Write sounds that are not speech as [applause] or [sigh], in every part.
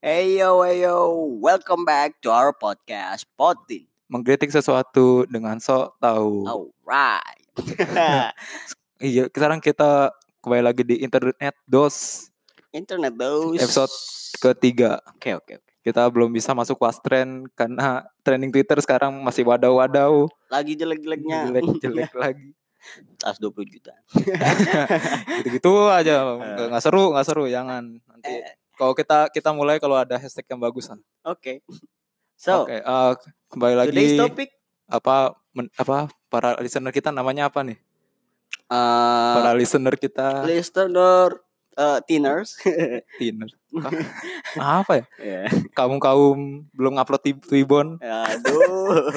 Hey yo, hey yo, welcome back to our podcast Potin. Mengkritik sesuatu dengan sok tahu. Alright. [laughs] Iya, sekarang kita kembali lagi di internet dos Internet those. Episode ketiga. Oke oke oke. Kita belum bisa masuk was trend karena trending Twitter sekarang masih wadaw-wadaw, Lagi jelek-jeleknya. jelek-jelek [laughs] lagi. Tas 20 juta. [laughs] Gitu-gitu aja, nggak nggak seru, nggak seru, jangan. Nanti Eh, kalau kita kita mulai kalau ada hashtag yang bagus lah. Oke. So, Oke, eh, kembali lagi today's topic apa men- apa para listener kita namanya apa nih? uh, Para listener kita listener uh, teeners. [laughs] tiner. apa ya? Ya. Kaum kaum belum upload Twi- Twibbon. Aduh.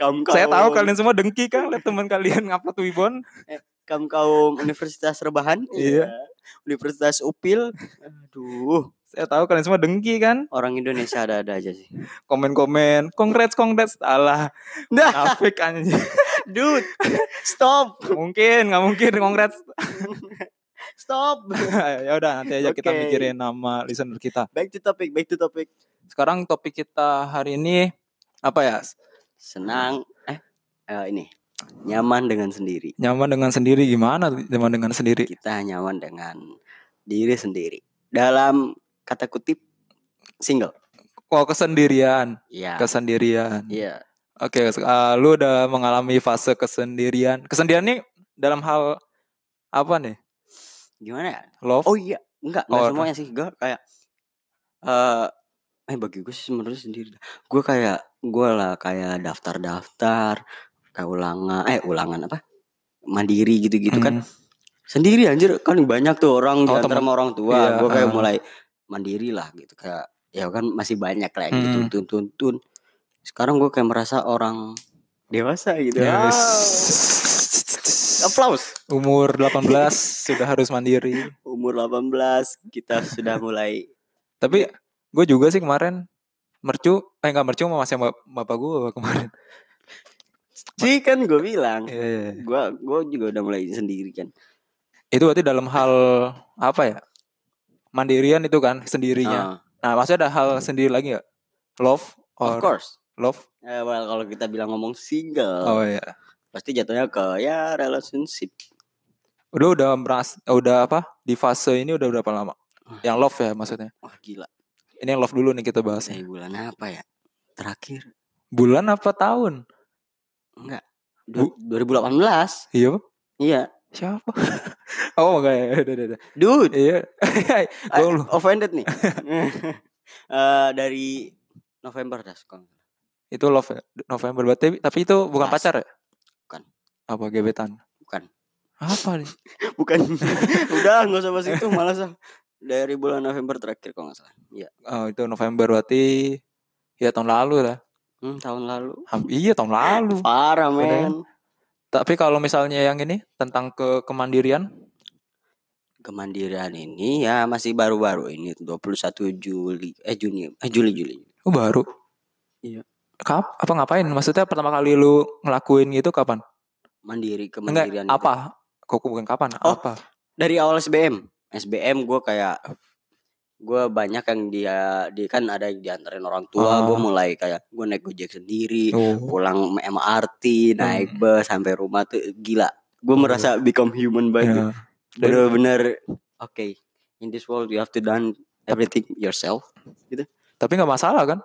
kaum [laughs] kaum Saya tahu kalian semua dengki kan lihat teman kalian ngupload Twibbon. Kaum kaum Universitas Rebahan. Iya. Universitas Upil. Aduh, Saya tahu kalian semua dengki kan. orang Indonesia ada-ada aja sih. Komen-komen, congrats, congrats. Alah, Nah, nafik anjing. [laughs] dude, stop, mungkin, nggak mungkin congrats. [laughs] stop. [laughs] ya udah nanti aja kita Oke. mikirin nama listener kita. Back to topic, back to topic. Sekarang topik kita hari ini apa ya? Senang, eh, eh, ini nyaman dengan sendiri. Nyaman dengan sendiri gimana? Nyaman dengan sendiri. Kita nyaman dengan diri sendiri. Dalam kata kutip single. Oh kesendirian, Iya. kesendirian. Iya. Oke, eh, lu udah mengalami fase kesendirian. Kesendirian nih dalam hal apa nih? Gimana ya? Love? Oh iya, enggak, enggak Oh, semuanya sih. Gue kayak eh eh bagi gue sih sebenarnya sendiri. Gue kayak gue lah kayak daftar-daftar, kayak ulangan, eh ulangan apa? Mandiri gitu-gitu kan. Hmm. Sendiri anjir kan banyak tuh orang Oh, antara temen- sama orang tua. iya, gue kayak ah. mulai mandiri lah gitu kayak ya kan masih banyak lah Hmm. gitu tuntun Sekarang gue kayak merasa orang dewasa gitu. Yes. Ah, Aplaus. Umur 18 [laughs] sudah harus mandiri. Umur 18 kita sudah mulai Tapi gue juga sih kemarin mercu, eh enggak mercu masih sama bapak gue kemarin. Sih kan gue bilang. Iya, iya, iya. Gua gua juga udah mulai sendiri kan. Itu berarti dalam hal apa ya? Mandirian itu kan sendirinya. Ah, Nah, maksudnya ada hal sendiri lagi nggak? Love of or course. love? Eh, well, kalau kita bilang ngomong single, Oh iya. pasti jatuhnya ke ya relationship. Udah udah meras, udah apa? Di fase ini udah berapa lama? Yang love ya maksudnya. Wah gila. Ini yang love dulu nih kita bahas. Dari bulan apa ya? Terakhir Bulan apa tahun? Enggak. Bu- Du 2018. Iya. Pak? Iya. Siapa? [laughs] oh enggak ya. Udah, udah, udah. Dude, Iya. [laughs] Gue I- offended nih. [laughs] Eh, dari November dah sekarang. itu love ya? November berarti tapi itu bukan Pas. pacar ya? Bukan. Apa gebetan? Bukan. Apa nih? Bukan. Udah nggak usah bahas itu malas ah. Dari bulan November terakhir kalau nggak salah. Iya. Oh, itu November berarti ya tahun lalu lah. Hmm, tahun lalu. Ham- iya tahun lalu. Parah ya. men. Tapi kalau misalnya yang ini tentang ke kemandirian, Kemandirian ini ya masih baru-baru ini 21 Juli eh Juni eh Juli Juli. oh baru. Iya. Kap, apa ngapain? Maksudnya pertama kali lu ngelakuin gitu kapan? Mandiri Enggak, kemandirian. itu. apa? Kok bukan kapan? Oh. Apa? Dari awal SBM. SBM gue kayak gue banyak yang dia dia kan ada yang diantarin orang tua Ah. gue mulai kayak gue naik gojek sendiri Oh. pulang MRT naik bus sampai rumah tuh gila gue merasa become human banget Ya. bener-bener oke in this world you have to done everything yourself Tapi nggak masalah kan?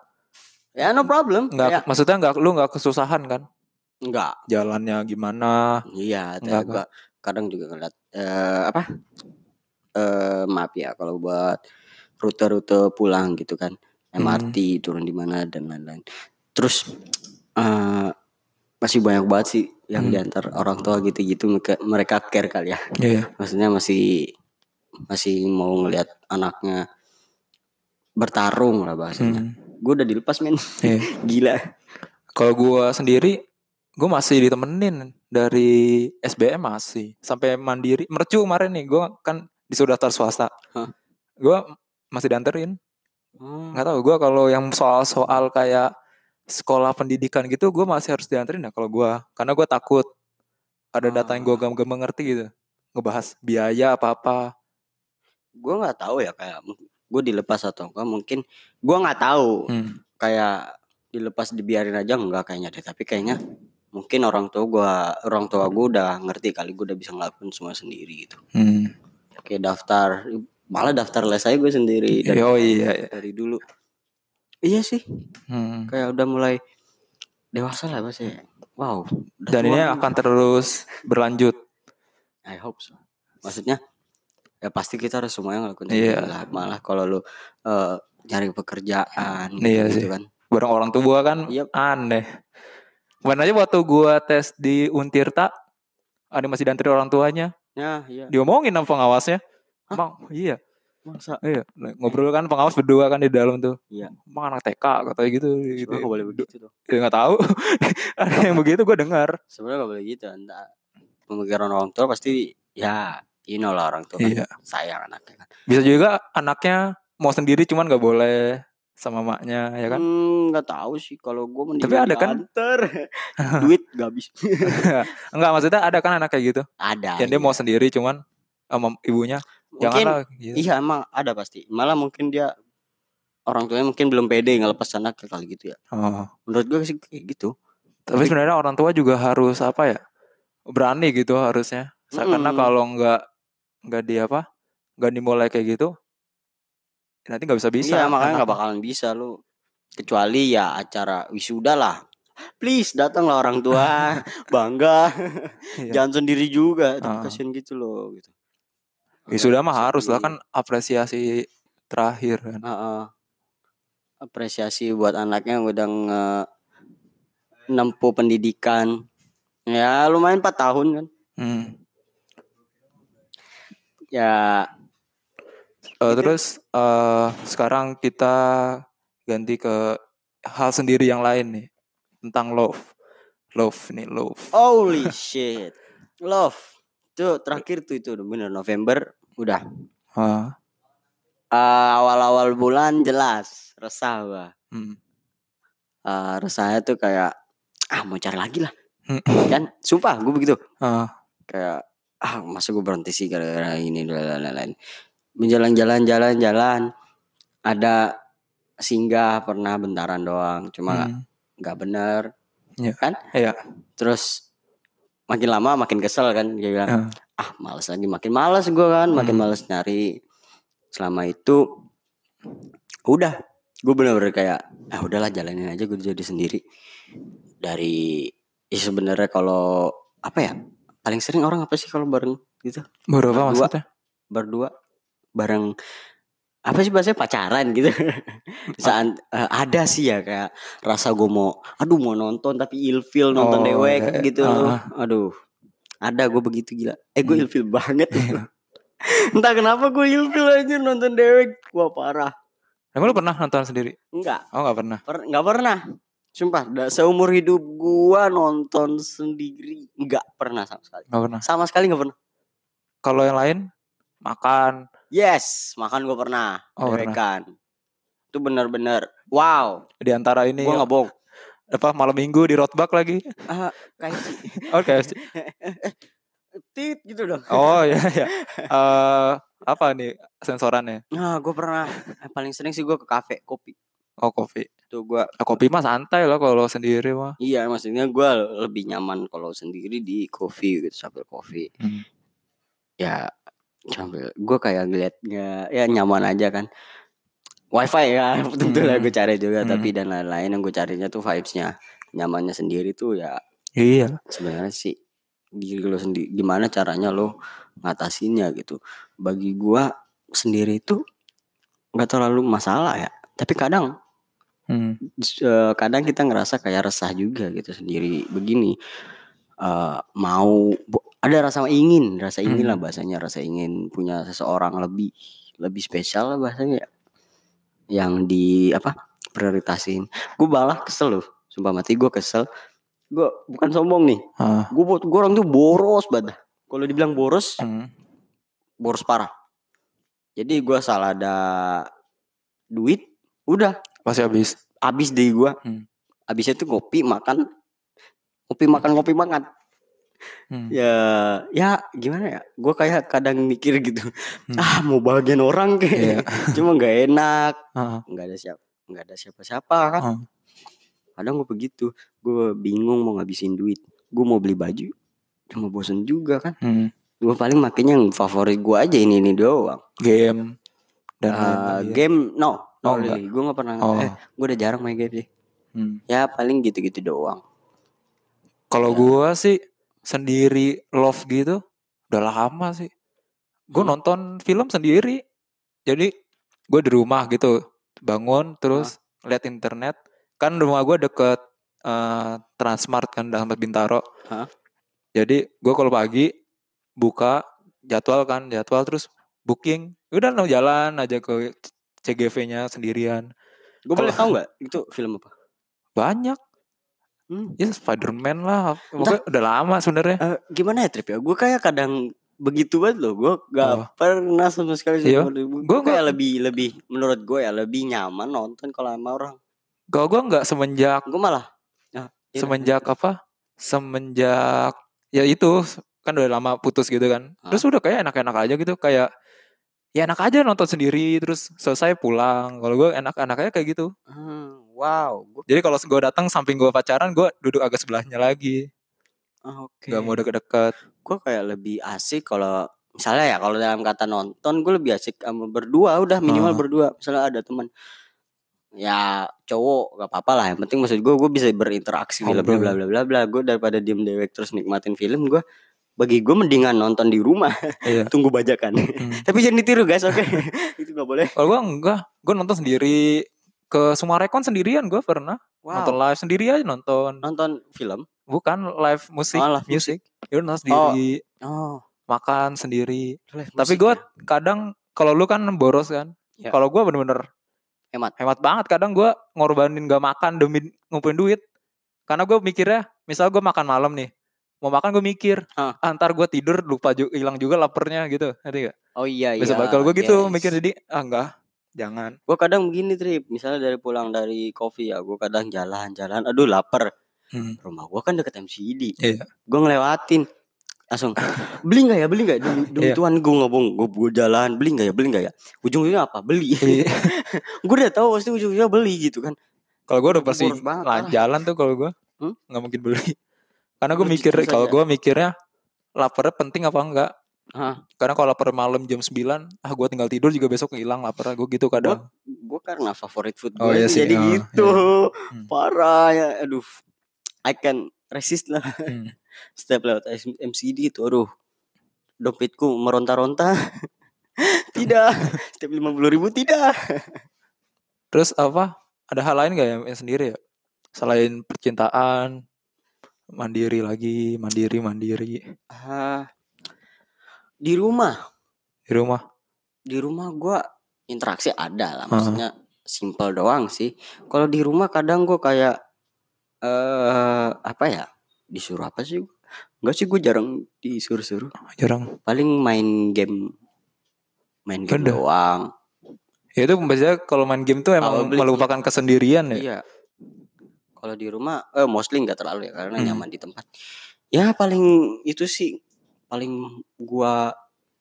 ya no problem Nggak, Kayak, maksudnya nggak lu nggak kesusahan kan? enggak Jalannya gimana? iya Enggak, gua kadang juga ngeliat eh, apa eh maaf ya kalau buat rute-rute pulang gitu kan MRT turun di mana dan lain-lain terus eh masih banyak banget sih yang Hmm. diantar orang tua gitu-gitu mereka, care kali ya Iya. maksudnya masih masih mau ngelihat anaknya bertarung lah bahasanya Hmm. gue udah dilepas men Iya. [laughs] gila Kalau gua sendiri, gue masih ditemenin dari SBM masih sampai mandiri. Mercu kemarin nih, gua kan disuruh daftar swasta. Hah? Gua masih dianterin. Hmm. Nggak tahu, gua kalau yang soal-soal kayak sekolah pendidikan gitu, gua masih harus dianterin ya kalau gua, karena gua takut ada data yang gua Ah. gak, gak mengerti gitu. Ngebahas biaya apa-apa. gue nggak tahu ya kayak gue dilepas atau enggak mungkin gue nggak tahu Hmm. kayak dilepas dibiarin aja enggak kayaknya deh tapi kayaknya mungkin orang tua gue orang tua gue udah ngerti kali gue udah bisa ngelakuin semua sendiri gitu Hmm. kayak daftar malah daftar les aja gue sendiri dari, Oh iya. iya. dari dulu iya sih Hmm. kayak udah mulai dewasa lah mas ya wow Dan ini akan terus berlanjut. I hope so maksudnya ya pasti kita harus semuanya ngelakuin Iya. lah malah kalau lu eh, nyari pekerjaan Iya gitu sih. kan Bareng orang tua kan Yep. aneh. Kemarin aja waktu gua tes di Untirta, ada masih diantri orang tuanya, ya iya diomongin sama pengawasnya. Emang iya, masa iya. Ngobrol kan pengawas berdua kan di dalam tuh. Iya. Emang anak TK katanya gitu. gitu. sebenarnya nggak boleh begitu tuh Ya nggak tahu. [laughs] ada yang begitu gue dengar. sebenarnya nggak boleh gitu entah pemikiran orang tua pasti ya you know lah orang tua kan Iya. sayang anaknya kan Bisa juga anaknya mau sendiri cuman nggak boleh sama maknya ya kan. Hmm, nggak tahu sih kalau gue mending Tapi ada kan? [laughs] duit gak habis Enggak maksudnya ada kan anak kayak gitu. ada Yang dia iya. mau sendiri cuman sama ibunya mungkin gitu. iya emang ada pasti malah mungkin dia orang tuanya mungkin belum pede ngelepas anaknya kali gitu ya Oh. menurut gue sih kayak gitu Tapi sebenarnya orang tua juga harus apa ya? Berani gitu harusnya. Sa- Karena Mm-mm. kalau nggak nggak di apa? nggak dimulai kayak gitu nanti nggak bisa bisa. iya makanya nggak anak. bakalan bisa lu kecuali ya acara wisuda lah please datanglah orang tua [laughs] bangga Iya. jangan sendiri juga Ah. kasihan gitu loh gitu Wisuda mah Sedih. harus lah kan apresiasi terakhir kan. Heeh. apresiasi buat anaknya yang udah nge nempuh pendidikan ya lumayan 4 tahun kan Hmm. ya Eh, terus eh sekarang kita ganti ke hal sendiri yang lain nih tentang love. Love nih love. holy shit love tuh terakhir tuh itu bener November udah Ah, Eh, awal-awal bulan jelas resah gua hmm. Eh, resahnya tuh kayak ah mau cari lagi lah Hmm. [laughs] kan sumpah gue begitu Ah, kayak ah masa gue berhenti sih gara-gara ini dan lain-lain menjalan jalan jalan jalan ada singgah pernah bentaran doang cuma hmm. nggak bener Iya. kan Iya. terus makin lama makin kesel kan dia bilang Ah. Ah males lagi. Makin males gue kan. Makin Hmm. males nyari. Selama itu udah. Gue bener-bener kayak ah udahlah jalanin aja gue jadi sendiri. Dari ya sebenarnya kalau apa ya paling sering orang apa sih kalau bareng gitu? Baru Berdua. apa maksudnya? berdua. Bareng apa sih bahasanya pacaran gitu. [laughs] Saat eh, ada sih ya kayak rasa gue mau aduh mau nonton tapi ilfil nonton Oh, dewek kayak- gitu. Ah. aduh ada gue begitu gila. Eh gue Hmm. ilfil banget. [laughs] Entah kenapa gue ilfil aja nonton dewek wah parah. Emang lu pernah nonton sendiri? enggak. Oh nggak pernah. per, nggak pernah. Sumpah seumur hidup gua nonton sendiri nggak pernah sama sekali. Nggak pernah. sama sekali nggak pernah. Kalau yang lain? Makan. yes makan gua pernah. Oh, pernah. dewekan itu bener-bener wow. Di antara ini gua nggak bohong apa malam minggu di roadback lagi. ah kayak Oke. [laughs] tit gitu dong Oh iya ya. [laughs] Eh apa nih sensorannya? nah gua pernah eh, paling sering sih gua ke kafe kopi Oh kopi. tuh gua Ah, kopi mah santai lah kalau sendiri mah. iya maksudnya gua lebih nyaman kalau sendiri di kopi gitu sambil kopi Hmm. ya sambil gue kayak ngeliatnya ya nyaman aja kan wifi ya [laughs] tentu lah Hmm. gue cari juga Hmm. tapi dan lain-lain yang gue carinya tuh vibesnya nyamannya sendiri tuh ya Iya. sebenarnya sih diri lo sendiri gimana caranya lo ngatasinnya gitu bagi gua sendiri itu nggak terlalu masalah ya tapi kadang Hmm. eh, kadang kita ngerasa kayak resah juga gitu sendiri begini eh, mau ada rasa ingin rasa ingin lah Hmm. bahasanya rasa ingin punya seseorang lebih lebih spesial lah bahasanya ya. Yang di apa prioritasin. Gue malah kesel loh sumpah mati gue kesel. Gue bukan sombong nih. Ah. gue gue orang tuh boros banget. Kalau dibilang boros Hmm. boros parah. Jadi gue salah ada duit udah. Pasti habis. habis deh gue Hmm. habisnya tuh kopi makan. Kopi makan kopi makan Hmm. Ya, ya gimana ya? Gue kayak kadang mikir gitu. Hmm. Ah, mau bagian orang kayak. [laughs] Cuma nggak enak. Nggak ada siapa nggak ada siapa-siapa kan Heeh. kadang gue begitu gue bingung mau ngabisin duit gue mau beli baju cuma bosen juga kan Hmm. gue paling makanya yang favorit gue aja ini ini doang Game dan Eh, lain-lain. game no Oh, no really gue nggak pernah Oh. eh gue udah jarang main game sih Hmm. ya paling gitu-gitu doang Kalau Ya. gua sih sendiri love gitu udah lama sih. Gue Hmm. nonton film sendiri. Jadi gue di rumah gitu bangun terus lihat internet. Kan rumah gue deket eh, Transmart kan dalam Bintaro. Hah? Jadi gue kalau pagi buka jadwal kan jadwal terus booking. Udah no jalan aja ke CGV-nya sendirian. gue boleh tahu nggak itu film apa Banyak. Hmm. Ya Spider-Man lah. Pokoknya udah lama sebenarnya. Eh, gimana ya trip ya gue kayak kadang begitu banget loh gue gak Oh. pernah sama sekali Iya. sama gue Gua kayak lebih lebih menurut gue ya lebih nyaman nonton kalau sama orang Kalau gue nggak semenjak gue malah ah, iya, semenjak apa? Semenjak ya itu kan udah lama putus gitu kan. Hah? Terus udah kayak enak-enak aja gitu kayak ya enak aja nonton sendiri terus selesai pulang. Kalau gue enak-enak aja kayak gitu. Hmm, wow gue Jadi kalau gue datang samping gue pacaran, gue duduk agak sebelahnya lagi. oke Gak mau deket-deket. gue kayak lebih asik kalau misalnya ya kalau dalam kata nonton gue lebih asik sama berdua udah minimal Ah. berdua misalnya ada teman ya cowok gak apa-apa lah yang penting maksud gue gue bisa berinteraksi bla bla bla bla bla bla gue daripada diem dewek terus nikmatin film gue bagi gue mendingan nonton di rumah Iya. [laughs] tunggu bajakan Hmm. [laughs] tapi jangan ditiru guys oke [laughs] itu gak boleh Kalau gue enggak, gue nonton sendiri ke Sumarekon sendirian gue pernah nonton wow live sendiri aja nonton. nonton film Bukan live musik, Oh, live music. Nonton sendiri, oh makan sendiri. live Tapi gue ya? kadang kalau lu kan boros kan. Ya. Kalau gue bener-bener Hemat. Hemat banget. Kadang gue ngorbanin gak makan demi ngumpulin duit. Karena gue mikirnya, misal gue makan malam nih, mau makan gue mikir, Ah. ah, ntar gue tidur lupa juga hilang juga lapernya gitu. Ngerti gak? oh iya iya Bisa bakal gue gitu yes. mikir jadi ah enggak, jangan. gue kadang begini trip misalnya dari pulang dari kopi ya gue kadang jalan-jalan aduh lapar Hmm. rumah gue kan deket MCD Iya. gue ngelewatin langsung beli nggak ya beli nggak demi, demi Iya. Tuhan gue ngomong gue gue jalan beli nggak ya beli nggak ya ujung-ujungnya apa beli Iya. [laughs] gue udah tahu pasti ujung-ujungnya beli gitu kan Kalau gue udah Gua pasti banget, jalan tuh kalau gue Hmm? nggak mungkin beli. Karena gue mikir kalau gue mikirnya laparnya penting apa enggak. Hah. Karena kalau lapar malam jam 9 ah gue tinggal tidur juga besok hilang lapar gue gitu kadang. gue karena favorit food gue Oh, iya sih, jadi oh, gitu Hmm. parah ya aduh I can resist lah Hmm. [laughs] setiap lewat MCD itu aduh dompetku meronta-ronta [laughs] tidak [laughs] setiap lima puluh ribu tidak Terus apa? Ada hal lain gak yang, yang sendiri ya? Selain percintaan, mandiri lagi, mandiri mandiri Ah, di rumah di rumah. di rumah gua interaksi ada lah Ah. maksudnya simple doang sih kalau di rumah kadang gua kayak eh apa ya disuruh apa sih Enggak sih gue jarang disuruh-suruh Jarang. paling main game main game Udah. doang Ya itu biasanya kalau main game tuh emang melupakan kesendirian ya. iya kalau di rumah eh mostly nggak terlalu ya karena Hmm. nyaman di tempat ya paling itu sih paling gua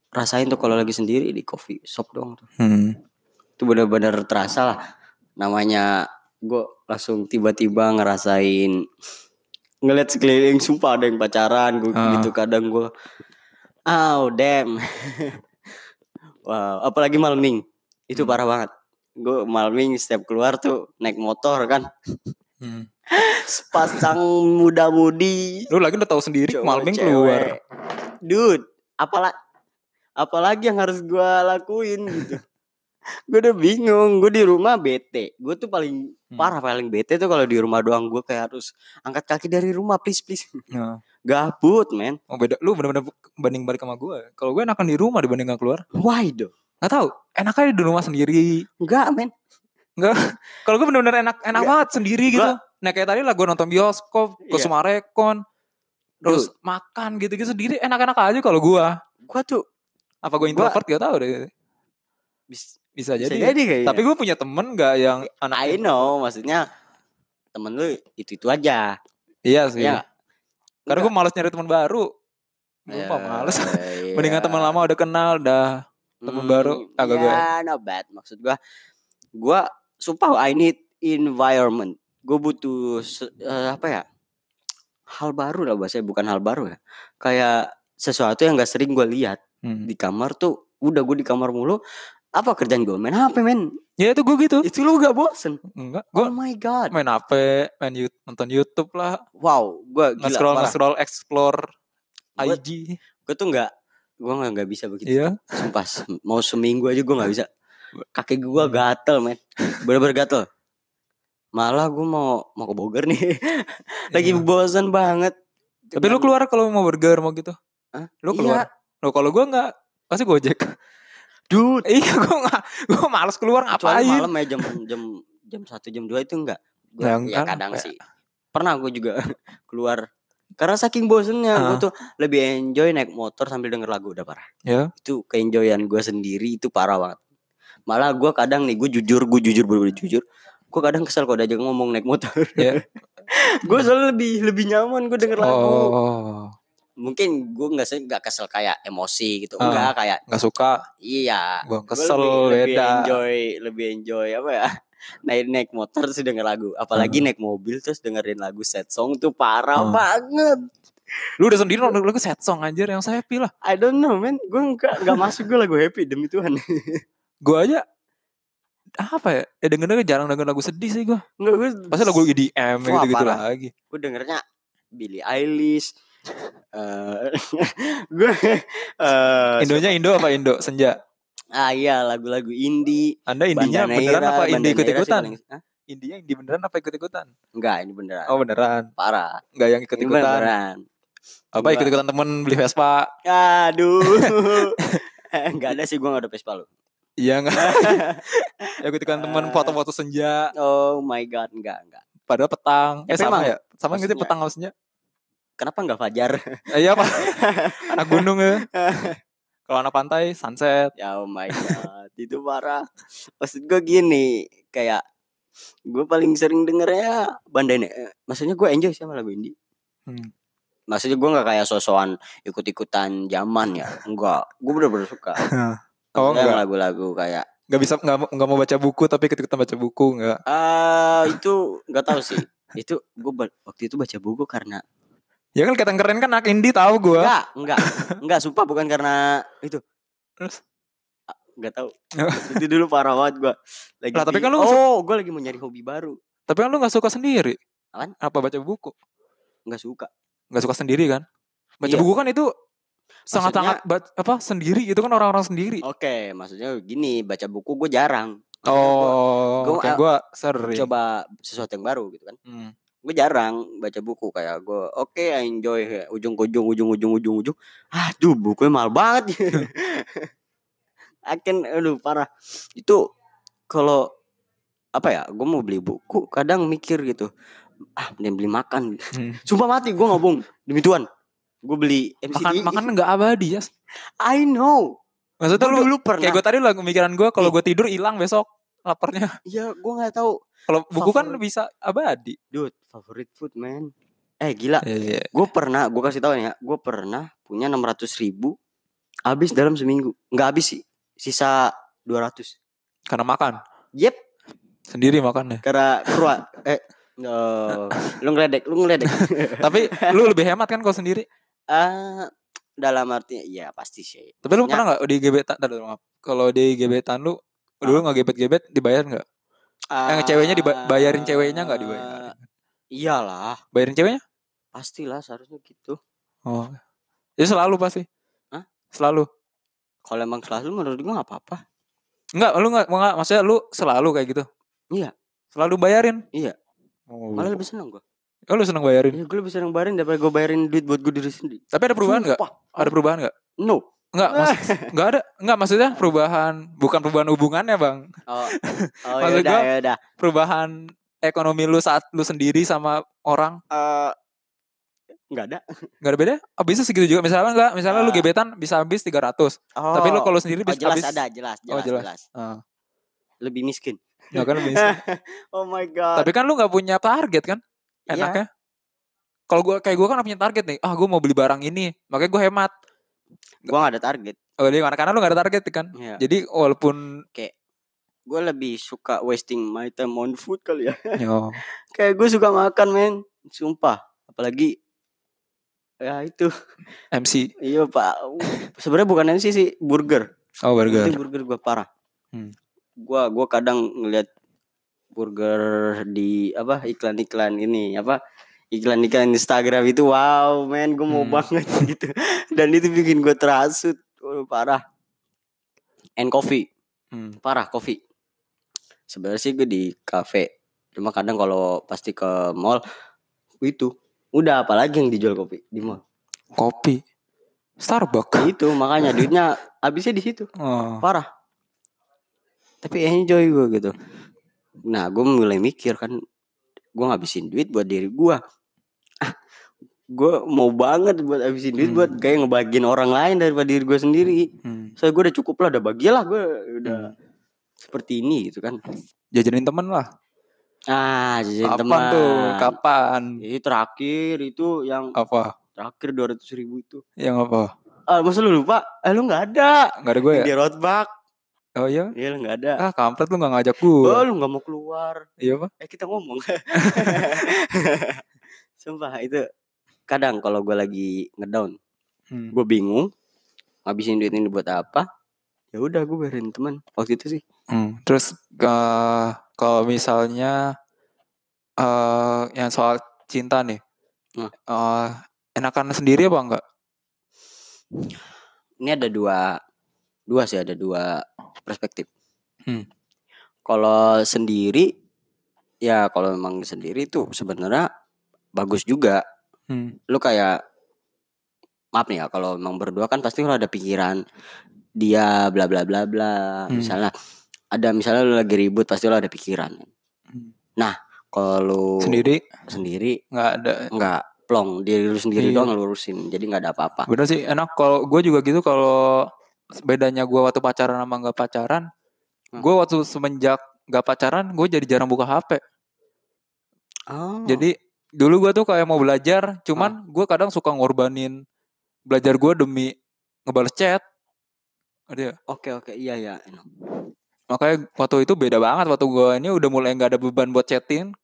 rasain tuh kalau lagi sendiri di coffee shop doang tuh Hmm. itu benar-benar terasa lah namanya gue langsung tiba-tiba ngerasain ngeliat sekeliling sumpah ada yang pacaran gue Ah. gitu kadang gue oh damn [laughs] wow apalagi malam ming itu Hmm. parah banget gue malam ming setiap keluar tuh naik motor kan Hmm. sepasang muda-mudi Lu lagi udah tahu sendiri malming keluar. dude apala apalagi yang harus gua lakuin gitu [laughs] gue udah bingung gue di rumah bete gue tuh paling Hmm. parah paling bete tuh kalau di rumah doang gue kayak harus angkat kaki dari rumah please please Nah. gabut men Oh beda, lu bener-bener banding balik sama gue. Kalau gue enakan di rumah dibanding gak keluar. why do Gak tahu, enak aja di rumah sendiri. enggak men [laughs] Kalau gue bener-bener enak enak Nggak. banget sendiri gitu. Nah kayak tadi lah gue nonton bioskop, ke Iya. Sumarekon, terus makan gitu-gitu sendiri enak-enak aja kalau gue. gue tuh Apa gue introvert gak tahu deh. bis- Bisa, bisa jadi. jadi kayaknya Tapi gue punya temen gak yang anak I know maksudnya temen lu itu itu aja Iya sih. ya Karena gue malas nyari teman baru. Gue mah males. [laughs] Mendingan teman lama udah kenal, udah temen baru, agak gue. ya, not bad. Maksud gua, gua sumpah I need environment. Gue butuh eh, apa ya? Hal baru lah bahasanya, bukan hal baru ya. Kayak sesuatu yang gak sering gue lihat Hmm. di kamar tuh. Udah gue di kamar mulu. Apa kerjaan gue? Main HP men. Ya itu gue gitu. Itu lu gak bosen? Enggak, Oh gue my god. main HP, main YouTube, nonton YouTube lah, Wow, gue gila. nge-scroll, parah. nge-scroll, explore Gua- IG. Gue tuh nggak, gue nggak nggak bisa begitu. Iya. Sumpah, mau seminggu aja gue nggak bisa. Kaki gue Hmm. gatel men, bener-bener gatel. Malah gue mau mau ke Bogor nih, [laughs] lagi Iya. bosan banget. Tapi lu keluar kalau mau burger mau gitu. Hah? Lu Iya. keluar. Lo kalau gue nggak pasti gojek. [laughs] Dude, [laughs] iya gue nggak, gue males keluar kecuali ngapain. malam ya jam jam jam satu jam dua itu enggak. Gua, Ya, ya, kadang kayak- sih. Pernah gue juga keluar karena saking bosennya Ah. gue tuh lebih enjoy naik motor sambil denger lagu udah parah. Ya. Itu keenjoyan gue sendiri itu parah banget. Malah gue kadang nih gue jujur gue jujur bener jujur. Gue kadang kesel kalau diajak ngomong naik motor. [laughs] Ya. gue soalnya lebih lebih nyaman gue denger lagu. Oh, Mungkin gue nggak sih nggak kesel kayak emosi gitu. Enggak kayak nggak suka. iya. Gue Gua kesel lebih, lebih beda. enjoy lebih enjoy apa ya [laughs] naik naik motor terus denger lagu apalagi naik mobil terus dengerin lagu set song tuh parah Hmm. banget Lu udah sendiri nonton lagu set song anjir yang saya pilih. I don't know man gue nggak nggak masuk gue lagu happy demi Tuhan [laughs] Gue aja apa ya? Ya denger denger jarang denger lagu sedih sih gue. nggak gue Pasti lagu EDM gitu gitu parah. lagi. gue dengernya Billie Eilish eh [laughs] gue eh Indonya Indo apa Indo? Senja. ah iya lagu-lagu indie Anda indinya beneran apa indie ikut Bandaneira sih ikutan? paling- Hah? Indinya indie beneran apa ikut ikutan? enggak ini beneran Oh beneran. parah Enggak yang ikut ini ikutan. beneran Apa Gua- ikut ikutan temen beli Vespa? aduh [laughs] enggak ada sih gue gak ada Vespa lu Iya enggak? [laughs] ikut ikutan temen foto-foto senja. Oh my god, enggak, enggak. Padahal petang. Eh Tapi sama ya? Sama gitu petang sama senja. Kenapa enggak Fajar? Eh, Iya apa? [laughs] anak gunung ya. [laughs] Kalau anak pantai sunset. ya oh my god, itu parah. Maksud gue gini, kayak gue paling sering dengernya Bandai Ne- Maksudnya gue enjoy sama lagu indie. Hmm. Maksudnya gue nggak kayak sosokan ikut-ikutan zaman ya. Enggak, gue bener-bener suka. Oh enggak. Lagu-lagu kayak Enggak bisa enggak mau- enggak mau baca buku tapi ikut ikutan baca buku enggak. ah itu nggak tahu sih. itu gue waktu itu baca buku karena Ya kan kata keren kan anak indie tahu gua. enggak, enggak, enggak sumpah bukan karena itu. Terus Enggak tahu. itu dulu parah banget gue. Lagi Lah, tapi kan lu oh, gue lagi mau nyari hobi baru. tapi kan lu enggak suka sendiri. Apaan? Apa baca buku? Enggak suka. Enggak suka sendiri kan? Baca Iya. buku kan itu sangat-sangat apa sendiri itu kan orang-orang sendiri. Oke, maksudnya gini, baca buku gue jarang. Oh, gua- oke gua sering. Coba sesuatu yang baru gitu kan. Hmm. Gue jarang baca buku kayak gue. Oke, I enjoy kayak ujung ke ujung ujung ujung ujung ujung. Aduh, bukunya mahal banget. [laughs] Akan aduh parah. Itu kalau apa ya? Gue mau beli buku, kadang mikir gitu. Ah, mending beli makan. Hmm. Sumpah mati, gue ngomong demi Tuhan. Gue beli MCD. Makan makan enggak abadi ya. I know. Maksudnya lu dulu pernah. kayak gue tadi lagu mikiran gue kalau Nih. gue tidur hilang besok laparnya. Iya, gue nggak tahu. Kalau buku kan Favorit. bisa abadi. Dude, favorite food man. Eh gila, Iya. gue pernah, gue kasih tau ya, gue pernah punya 600 ribu habis dalam seminggu. Nggak habis sih, sisa 200. Karena makan. Yep, Sendiri makannya. karena kerua. eh, no. lu ngeledek, lu ngeledek. [laughs] Tapi lu lebih hemat kan kalau sendiri. Ah, dalam artinya, iya pasti sih. Tapi lu Maksudnya, pernah nggak di gebetan? Tadi maaf. Kalau di gebetan lu dulu nggak gebet-gebet dibayar nggak? Yang ceweknya dibayarin ceweknya nggak dibayar? ah, Iyalah, Bayarin ceweknya? pastilah seharusnya gitu. Oh. Itu selalu pasti. Hah? Selalu. Kalau emang selalu menurut gue nggak apa-apa. Enggak, lu enggak, enggak maksudnya lu selalu kayak gitu. Iya. Selalu bayarin. Iya. Oh. Malah lebih seneng gue. Oh, lu seneng bayarin. Iya, gue lebih seneng bayarin daripada gue bayarin duit buat gue diri sendiri. Tapi ada perubahan? Sumpah. Ada perubahan enggak? No. Enggak, mas, [laughs] enggak ada. Enggak maksudnya perubahan bukan perubahan hubungannya, Bang. Oh, [laughs] oh Maksud yaudah, gua- yaudah. Perubahan ekonomi lu saat lu sendiri sama orang Eh, nggak ada. [laughs] Enggak ada beda? Oh, bisa segitu juga misalnya enggak, misalnya lu Ah. gebetan bisa habis 300. Tapi lu Oh. kalau sendiri Oh, bisa jelas habis ada, jelas, Oh, jelas, jelas. jelas. Ah. Lebih miskin. Ya kan bisa. oh my god. Tapi kan lu nggak punya target kan? Iya. Enaknya. kalau gue kayak gue kan punya target nih ah gue mau beli barang ini makanya gue hemat Gua gak ada target. oh dia karena lu gak ada target kan Iya. jadi walaupun Gue lebih suka wasting my time on food kali ya. yo [laughs] Kayak gue suka makan men. Sumpah. Apalagi ya itu. MC Iya pak. Sebenarnya bukan MC sih. Burger. oh burger Itu burger gue parah. Hmm. Gua gua kadang ngeliat burger di apa iklan-iklan ini apa iklan-iklan Instagram itu wow men gue mau Hmm. banget [laughs] gitu. Dan itu bikin gue terasut Waduh, parah. And coffee. Hmm. parah coffee. Sebenarnya sih gue di cafe. Cuma kadang kalau pasti ke mall itu. Udah apalagi yang dijual kopi di mall. Kopi? Starbucks. Itu makanya duitnya habisnya di situ. Oh. parah. Tapi enjoy gue gitu nah gue mulai mikir kan gue ngabisin duit buat diri gue ah gue mau banget buat habisin duit Hmm. buat kayak ngebagiin orang lain daripada diri gue sendiri. Hmm. saya gue udah cukup lah udah bagilah gue udah Hmm. seperti ini gitu kan. Jajanin temen lah. Ah jajan kapan teman tuh? Kapan? Ini terakhir itu yang apa? terakhir dua ratus ribu itu. Yang apa? Ah masa lu lupa? Eh lu nggak ada. Nggak ada gue ya? di roadback oh iya? Iya lu nggak ada. Ah kampret lu nggak ngajak gue oh lu nggak mau keluar. Iya apa? Eh kita ngomong. [laughs] Sumpah itu kadang kalau gue lagi ngedown Hmm. gue bingung ngabisin duit ini buat apa ya udah gue bayarin teman waktu itu sih. Hmm, terus eh, kalau misalnya eh yang soal cinta nih, Hmm. eh, enakan sendiri apa enggak? ini ada dua dua sih ada dua perspektif Hmm. kalau sendiri ya kalau memang sendiri tuh sebenarnya bagus juga Hmm. lu kayak maaf nih ya kalau memang berdua kan pasti lu ada pikiran dia bla bla bla bla Hmm. misalnya ada misalnya lu lagi ribut pasti lu ada pikiran Hmm. kalau lu Sendiri sendiri nggak ada. nggak plong diri lu sendiri Iya. doang lu urusin jadi nggak ada apa-apa Bener sih enak kalau gue juga gitu kalau bedanya gue waktu pacaran sama nggak pacaran, Hmm. gue waktu semenjak nggak pacaran gue jadi jarang buka HP. oh. Jadi dulu gue tuh kayak mau belajar, cuman gue kadang suka ngorbanin belajar gue demi ngebales chat. Ada ya? oke oke iya iya makanya waktu itu beda banget waktu gue ini udah mulai nggak ada beban buat chatting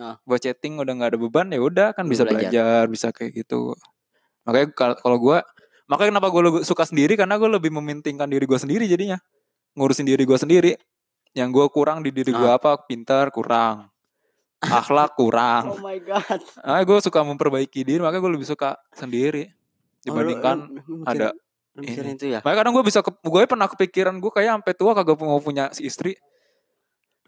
Ah. buat chatting udah nggak ada beban ya udah kan bisa belajar. belajar bisa kayak gitu makanya kal- kalau gue makanya kenapa gue suka sendiri? Karena gue lebih mementingkan diri gue sendiri jadinya. Ngurusin diri gue sendiri. Yang gue kurang di diri gue Ah. apa? Pintar kurang. Akhlak kurang. Oh my god. Makanya gue suka memperbaiki diri. Makanya gue lebih suka sendiri dibandingkan Oh, lu- lu- ada mikirin itu ya? Makanya kadang gue bisa ke- gue pernah kepikiran gue kayak sampai tua kagak mau punya si istri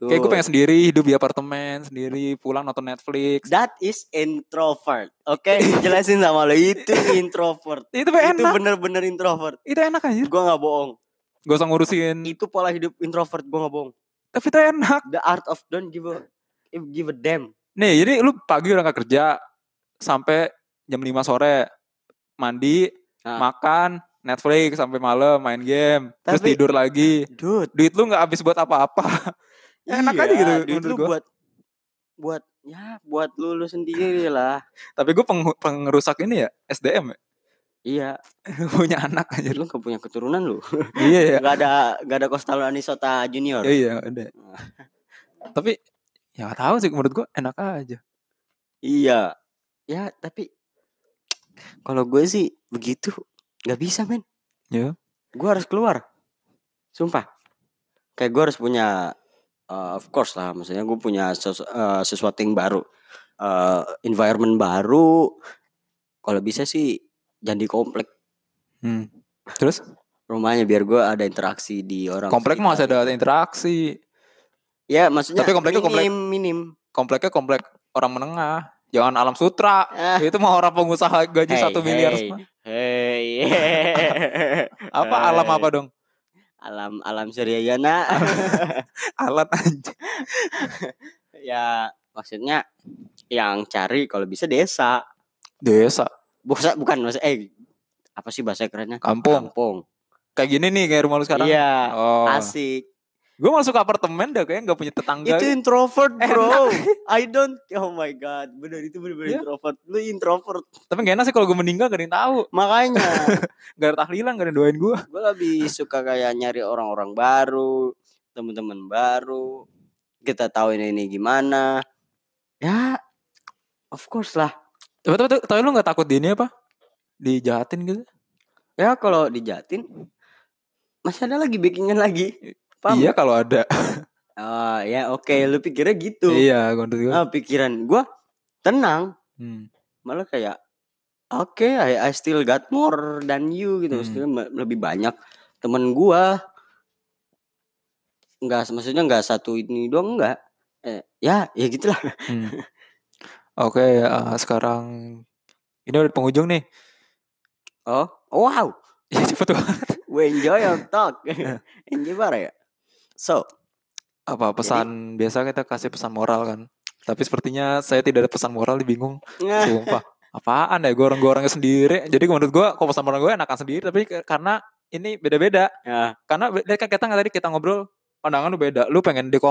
Kayak gue Tuh. pengen sendiri hidup di apartemen sendiri pulang nonton Netflix. That is introvert. Oke, jelasin sama lo itu introvert. Itu itu enak. bener-bener introvert. Itu enak aja. Gua nggak bohong. Gak usah ngurusin. Itu pola hidup introvert. Gua nggak bohong. Tapi itu enak. The art of don't give a give a damn. Nih jadi lu pagi udah gak kerja sampai jam 5 sore mandi Ah. makan Netflix sampai malam main game terus Tapi- tidur lagi. Dude, Duit lu nggak habis buat apa-apa. [laughs] enak iya, aja gitu duit lu gua. buat buat ya buat lu lu sendiri lah. Tapi gue peng- pengerusak ini ya SDM ya. Iya, [laughs] punya anak aja. lu gak punya keturunan lu. [laughs] iya ya. Gak ada gak ada Kostalo Anisota Junior. Iya iya ada. [laughs] Tapi ya gak tahu sih menurut gue enak aja. Iya. Ya, tapi kalau gue sih begitu nggak bisa men. Ya. Gue harus keluar. Sumpah. Kayak gue harus punya uh, of course lah maksudnya gue punya sesu- uh, sesuatu yang baru. Uh, environment baru. Kalau bisa sih jangan di komplek Hmm. Terus rumahnya biar gue ada interaksi di orang. komplek masih ada interaksi. Ya maksudnya Tapi kompleknya komplek- minim, minim. Kompleknya komplek orang menengah. Jangan alam sutra. Ah. Itu mah orang pengusaha gaji Hey, satu miliar. hey. Hey. [laughs] Apa alam apa dong? Alam alam Suryayana. [laughs] Alat aja. [laughs] ya maksudnya yang cari kalau bisa desa. Desa, Bukan bukan maksud eh apa sih bahasa kerennya? kampung. Kampung. Kayak gini nih kayak rumah lu sekarang. Iya, Oh. asik. Gue masuk apartemen dah kayak nggak punya tetangga. Itu introvert, Enak. bro. [laughs] I don't. Oh my god, bener itu bener-bener Iya. introvert. Lu introvert. Tapi gak enak sih kalau gue meninggal gak ada yang tahu. Makanya [laughs] Gak ada tahlilan, gak ada yang doain gue. gue lebih suka kayak nyari orang-orang baru, teman-teman baru. Kita tahu ini, ini gimana. Ya, of course lah. Tapi, tapi, tapi lu gak takut di ini apa? Dijahatin gitu? Ya kalau dijatin masih ada lagi backingan lagi. Paham? Iya kalau ada. Oh, ya oke, lu pikirnya gitu. iya, menurut gue. Ah, pikiran gua tenang, Hmm. malah kayak oke, I, I still got more than you gitu. Hmm. Maksudnya lebih banyak temen gua. Enggak, maksudnya enggak satu ini doang enggak. Eh, ya, ya gitulah. Hmm. Oke, eh, sekarang ini udah penghujung nih. Oh, wow. [laughs] Iya cepet banget. We enjoy your talk. [laughs] enjoy banget ya. So, Apa pesan biasa kita kasih pesan moral kan? Tapi sepertinya saya tidak ada pesan moral, bingung. Sumpah. Apaan ya gue orangnya sendiri. Jadi menurut gue kalau pesan moral gue enakan sendiri. Tapi karena ini beda-beda. ya, Karena kan kita nggak tadi kita ngobrol pandangan lu beda. Lu pengen di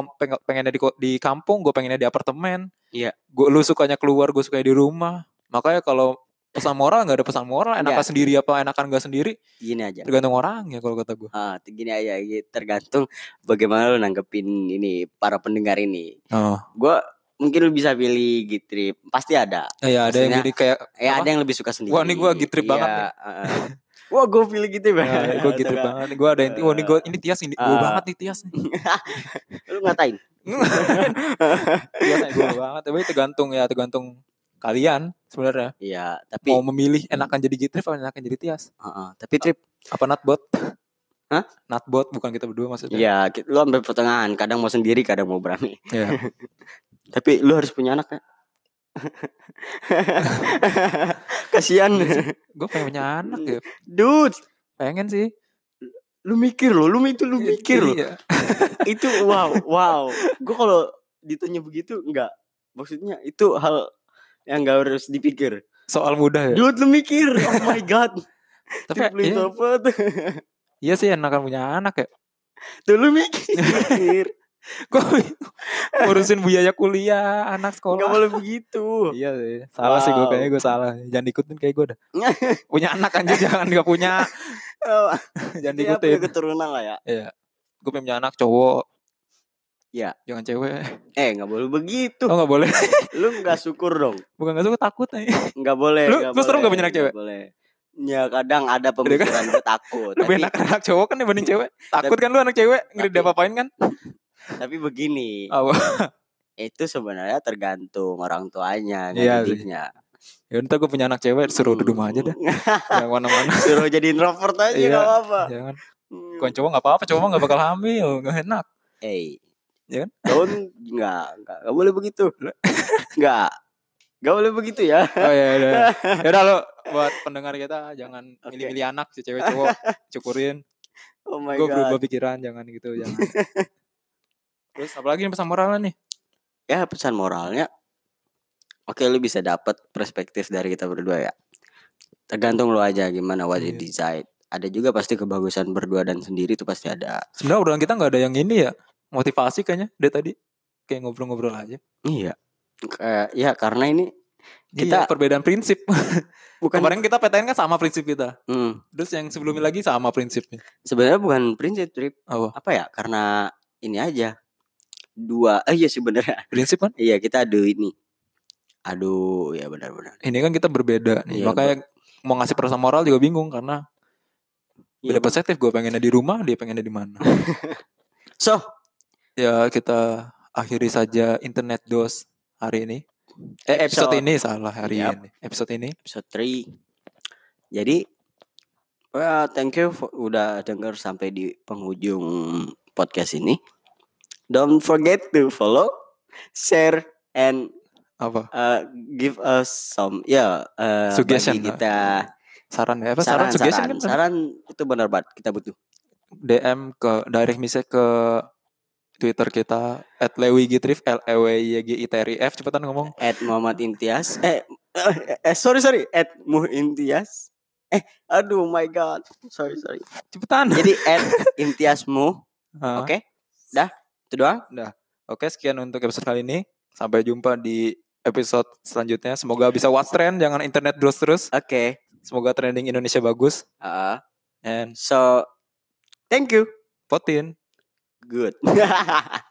pengennya di, di kampung, gue pengennya di apartemen. Iya. Gue lu sukanya keluar, gue sukanya di rumah. Makanya kalau pesan moral nggak ada pesan moral. Enakan sendiri apa enakan nggak sendiri? gini aja. Tergantung orang ya kalau kata gue. Ah, gini aja gitu. tergantung bagaimana lu nanggepin ini para pendengar ini. Oh. Gua mungkin lu bisa pilih Gitrip. Pasti ada. Ya ada yang jadi kayak Ya apa? ada yang lebih suka sendiri. Wah, ini gua Gitrip banget Iya, nih. heeh. Wah, gue pilih gitu Ya, gue gitu banget. Gue ada yang, wah ini gue ini Tias ini gue Ah. banget nih Tias nih. [laughs] Lu ngatain? [laughs] Tias gue banget. Tapi tergantung ya tergantung kalian sebenarnya Iya, tapi mau memilih enakan jadi Gitrip atau enakan jadi Tias. heeh, tapi Trip, Apa Natbot? Hah? Natbot bukan kita berdua maksudnya. ya ki- lu ambil pertengahan, kadang mau sendiri, kadang mau berani. Iya. [laughs] Tapi lu harus punya anak ya. [laughs] Kasihan. Gue pengen punya anak ya. Dude, Pengen sih. lu mikir lo, lu itu lu mikir lo. Iya. [laughs] itu wow, wow. Gue kalau ditanya begitu enggak. Maksudnya itu hal yang enggak harus dipikir. Soal mudah ya. Dude, lu mikir. [laughs] Oh my god. Tapi lu iya, introvert. iya sih enakan punya anak ya. Tuh lu mikir. [laughs] Gue [laughs] ngurusin biaya kuliah anak sekolah. Enggak boleh begitu. Iya sih. Salah sih gue Wow. kayaknya gue salah. Jangan ikutin kayak gue dah. punya anak anjir jangan gak punya. Oh, Jangan ya, punya diikutin. keturunan lah ya. Iya. Gue pengen punya anak cowok. Iya. Jangan cewek. Eh, enggak boleh begitu. Oh gak boleh. [laughs] Lu enggak syukur dong. Bukan gak suka takut nih. Enggak boleh. Lu- nggak lu serem nggak punya anak cewek? nggak boleh. Ya kadang ada pemikiran gue takut. [laughs] Lebih tapi, enak anak cowok kan dibanding cewek. Takut kan lu anak cewek ngeri Tapi- dia apain kan? tapi begini, Apa? itu sebenarnya tergantung orang tuanya, Iya ngedidiknya. Ya ntar gue punya anak cewek suruh di rumah aja dah. [laughs] Yang mana-mana. Suruh jadi introvert aja Iya. enggak apa-apa. Jangan. Hmm. Bukan cowok gak apa-apa. Cowok gak bakal hamil. Gak enak. Eh. Ya kan? Don't enggak, enggak, enggak boleh begitu. [laughs] Enggak. Enggak boleh begitu ya. Oh [laughs] ya udah. Ya udah lo buat pendengar kita jangan Oke. milih-milih anak si cewek cowok cukurin. Oh my Gue god. berubah pikiran jangan gitu [laughs] jangan. Terus apalagi nih pesan moralnya nih? Ya pesan moralnya Oke lu bisa dapat perspektif dari kita berdua ya. Tergantung lu aja gimana what you Iya. decide. Ada juga pasti kebagusan berdua dan sendiri itu pasti ada. Sebenarnya obrolan kita nggak ada yang ini ya motivasi kayaknya dari tadi kayak ngobrol-ngobrol aja. Iya. Kayak ya karena ini Kita Kita- perbedaan prinsip. [laughs] bukan Kemarin kita PTN kan sama prinsip kita. Hmm, Terus yang sebelumnya lagi sama prinsipnya. sebenarnya bukan prinsip trip Apa? apa ya? Karena ini aja dua eh iya sebenarnya Prinsip kan? iya kita adu ini aduh ya benar-benar Ini kan kita berbeda nih. Iya, Makanya mau ngasih pesan moral juga bingung karena Iya, beda perspektif. Gue pengennya di rumah, dia pengennya di mana. [laughs] so ya kita akhiri saja internet dos hari ini. Eh episode, Episode. ini salah hari Yap. ini. Episode ini. episode 3 jadi well, thank you for, udah denger sampai di penghujung podcast ini don't forget to follow share and Apa? uh, give us some ya uh, Suggestion, bagi kita Saran ya? Apa saran, saran suggestion saran, kan? saran itu benar banget kita butuh DM ke direct message ke Twitter kita at Lewi Gitrif L E W Y G I T R I F cepetan ngomong. at Muhammad Intias eh, eh, eh sorry sorry at Muh Intias eh aduh my god sorry sorry Cepetan. jadi [laughs] at Intiasmu oke Dah, itu doang. Dah. Oke, sekian untuk episode kali ini. Sampai jumpa di episode selanjutnya. Semoga bisa watch trend, jangan internet terus-terus. Oke. Okay. Semoga trending Indonesia bagus. Uh, And so, thank you. Potin. Good. [laughs]